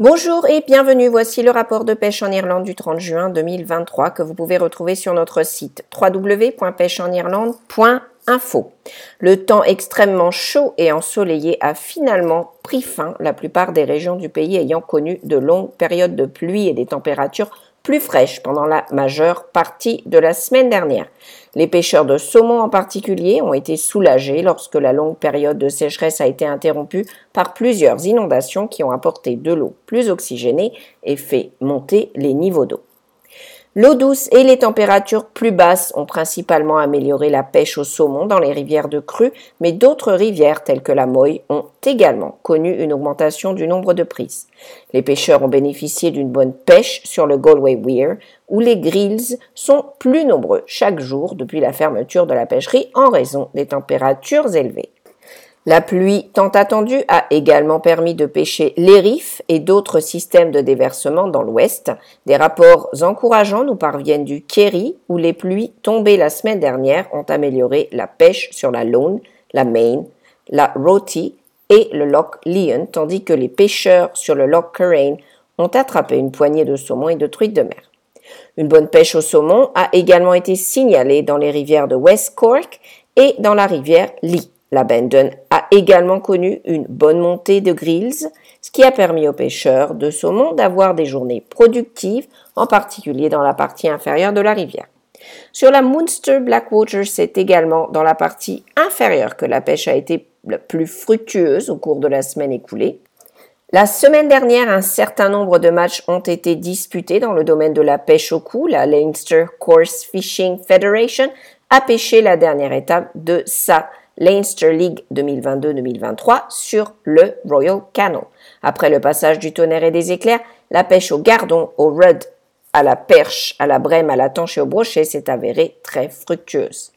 Bonjour et bienvenue, voici le rapport de pêche en Irlande du 30 juin 2023 que vous pouvez retrouver sur notre site www.pêcheenirlande.info. Le temps extrêmement chaud et ensoleillé a finalement pris fin, la plupart des régions du pays ayant connu de longues périodes de pluie et des températures plus fraîches pendant la majeure partie de la semaine dernière. Les pêcheurs de saumon en particulier ont été soulagés lorsque la longue période de sécheresse a été interrompue par plusieurs inondations qui ont apporté de l'eau plus oxygénée et fait monter les niveaux d'eau. L'eau douce et les températures plus basses ont principalement amélioré la pêche au saumon dans les rivières de crue, mais d'autres rivières telles que la Moy ont également connu une augmentation du nombre de prises. Les pêcheurs ont bénéficié d'une bonne pêche sur le Galway Weir, où les grills sont plus nombreux chaque jour depuis la fermeture de la pêcherie en raison des températures élevées. La pluie tant attendue a également permis de pêcher les rifs et d'autres systèmes de déversement dans l'ouest. Des rapports encourageants nous parviennent du Kerry où les pluies tombées la semaine dernière ont amélioré la pêche sur la Lone, la Main, la Roti et le Loch Leon, tandis que les pêcheurs sur le Loch Currain ont attrapé une poignée de saumons et de truites de mer. Une bonne pêche au saumon a également été signalée dans les rivières de West Cork et dans la rivière Lee. La Bandon a également connu une bonne montée de grills, ce qui a permis aux pêcheurs de saumon d'avoir des journées productives, en particulier dans la partie inférieure de la rivière. Sur la Munster Blackwater, c'est également dans la partie inférieure que la pêche a été la plus fructueuse au cours de la semaine écoulée. La semaine dernière, un certain nombre de matchs ont été disputés dans le domaine de la pêche au cou. La Leinster Course Fishing Federation a pêché la dernière étape de sa Leinster League 2022-2023 sur le Royal Canal. Après le passage du tonnerre et des éclairs, la pêche au gardon, au rudd, à la perche, à la brème, à la tanche et au brochet s'est avérée très fructueuse.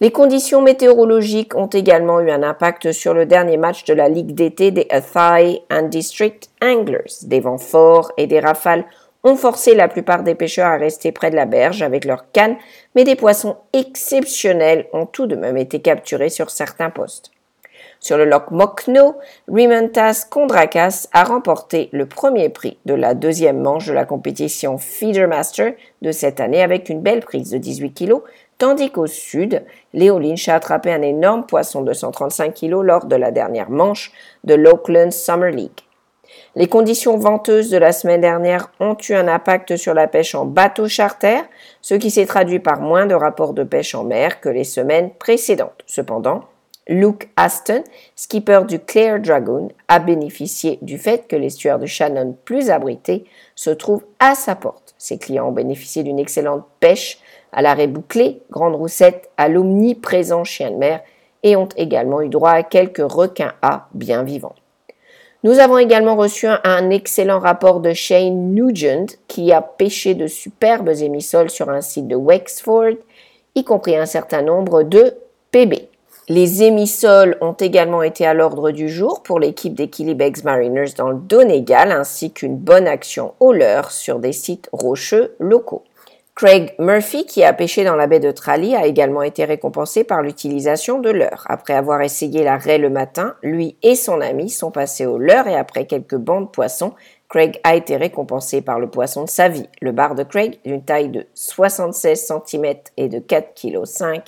Les conditions météorologiques ont également eu un impact sur le dernier match de la Ligue d'été des Athy and District Anglers. Des vents forts et des rafales ont forcé la plupart des pêcheurs à rester près de la berge avec leurs cannes, mais des poissons exceptionnels ont tout de même été capturés sur certains postes. Sur le loch Mokno, Rimantas Kondrakas a remporté le premier prix de la deuxième manche de la compétition Feedermaster de cette année avec une belle prise de 18 kg, tandis qu'au sud, Léo Lynch a attrapé un énorme poisson de 135 kg lors de la dernière manche de l'Oakland Summer League. Les conditions venteuses de la semaine dernière ont eu un impact sur la pêche en bateau charter, ce qui s'est traduit par moins de rapports de pêche en mer que les semaines précédentes. Cependant, Luke Aston, skipper du Clare Dragoon, a bénéficié du fait que l'estuaire de Shannon plus abrité se trouve à sa porte. Ses clients ont bénéficié d'une excellente pêche à l'arrêt bouclé, grande roussette, à l'omniprésent chien de mer et ont également eu droit à quelques requins à bien vivants. Nous avons également reçu un, excellent rapport de Shane Nugent qui a pêché de superbes émissoles sur un site de Wexford, y compris un certain nombre de PB. Les émissoles ont également été à l'ordre du jour pour l'équipe des Killybegs Mariners dans le Donegal ainsi qu'une bonne action au leurre sur des sites rocheux locaux. Craig Murphy, qui a pêché dans la baie de Tralee, a également été récompensé par l'utilisation de leurre. Après avoir essayé la raie le matin, lui et son ami sont passés au leurre et après quelques bancs de poissons, Craig a été récompensé par le poisson de sa vie. Le bar de Craig, d'une taille de 76 cm et de 4,5 kg,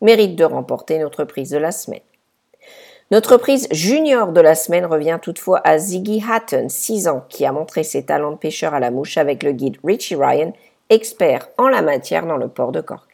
mérite de remporter notre prise de la semaine. Notre prise junior de la semaine revient toutefois à Ziggy Hatton, 6 ans, qui a montré ses talents de pêcheur à la mouche avec le guide Richie Ryan expert en la matière dans le port de Cork.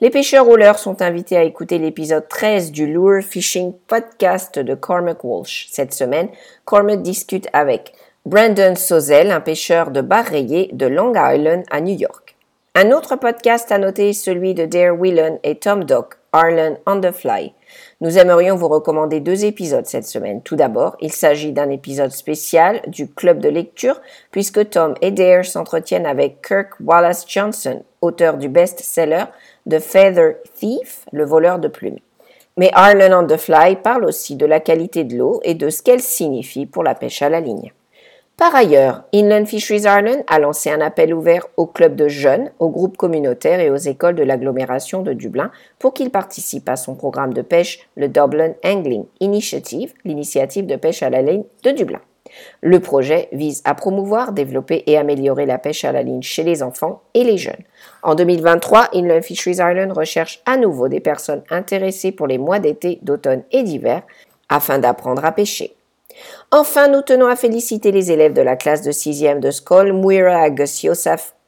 Les pêcheurs rouleurs sont invités à écouter l'épisode 13 du Lure Fishing Podcast de Cormac Walsh. Cette semaine, Cormac discute avec Brandon Sozel, un pêcheur de bar rayé de Long Island à New York. Un autre podcast à noter est celui de Dare Whelan et Tom Dock, Ireland on the Fly. Nous aimerions vous recommander deux épisodes cette semaine. Tout d'abord, il s'agit d'un épisode spécial du club de lecture puisque Tom et Dare s'entretiennent avec Kirk Wallace Johnson, auteur du best-seller The Feather Thief, le voleur de plumes. Mais Ireland on the Fly parle aussi de la qualité de l'eau et de ce qu'elle signifie pour la pêche à la ligne. Par ailleurs, Inland Fisheries Ireland a lancé un appel ouvert aux clubs de jeunes, aux groupes communautaires et aux écoles de l'agglomération de Dublin pour qu'ils participent à son programme de pêche, le Dublin Angling Initiative, l'initiative de pêche à la ligne de Dublin. Le projet vise à promouvoir, développer et améliorer la pêche à la ligne chez les enfants et les jeunes. En 2023, Inland Fisheries Ireland recherche à nouveau des personnes intéressées pour les mois d'été, d'automne et d'hiver afin d'apprendre à pêcher. Enfin, nous tenons à féliciter les élèves de la classe de 6e de Skol Muira Agus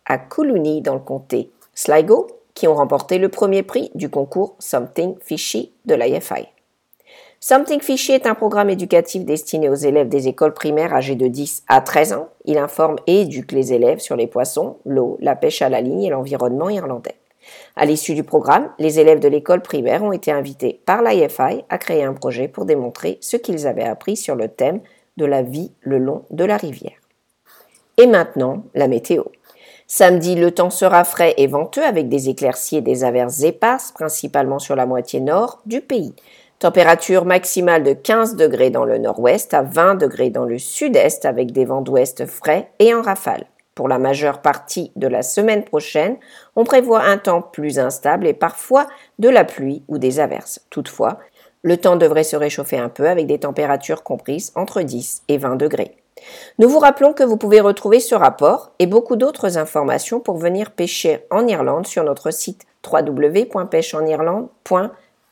à Kuluni dans le comté Sligo qui ont remporté le premier prix du concours Something Fishy de l'IFI. Something Fishy est un programme éducatif destiné aux élèves des écoles primaires âgés de 10 à 13 ans. Il informe et éduque les élèves sur les poissons, l'eau, la pêche à la ligne et l'environnement irlandais. À l'issue du programme, les élèves de l'école primaire ont été invités par l'IFI à créer un projet pour démontrer ce qu'ils avaient appris sur le thème de la vie le long de la rivière. Et maintenant, la météo. Samedi, le temps sera frais et venteux avec des éclaircies et des averses éparses, principalement sur la moitié nord du pays. Température maximale de 15 degrés dans le nord-ouest à 20 degrés dans le sud-est avec des vents d'ouest frais et en rafale. Pour la majeure partie de la semaine prochaine, on prévoit un temps plus instable et parfois de la pluie ou des averses. Toutefois, le temps devrait se réchauffer un peu avec des températures comprises entre 10 et 20 degrés. Nous vous rappelons que vous pouvez retrouver ce rapport et beaucoup d'autres informations pour venir pêcher en Irlande sur notre site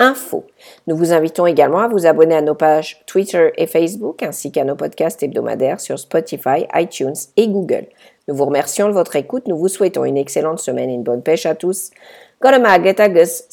www.pêcheenirlande.info. Nous vous invitons également à vous abonner à nos pages Twitter et Facebook ainsi qu'à nos podcasts hebdomadaires sur Spotify, iTunes et Google. Nous vous remercions de votre écoute. Nous vous souhaitons une excellente semaine et une bonne pêche à tous. Agus,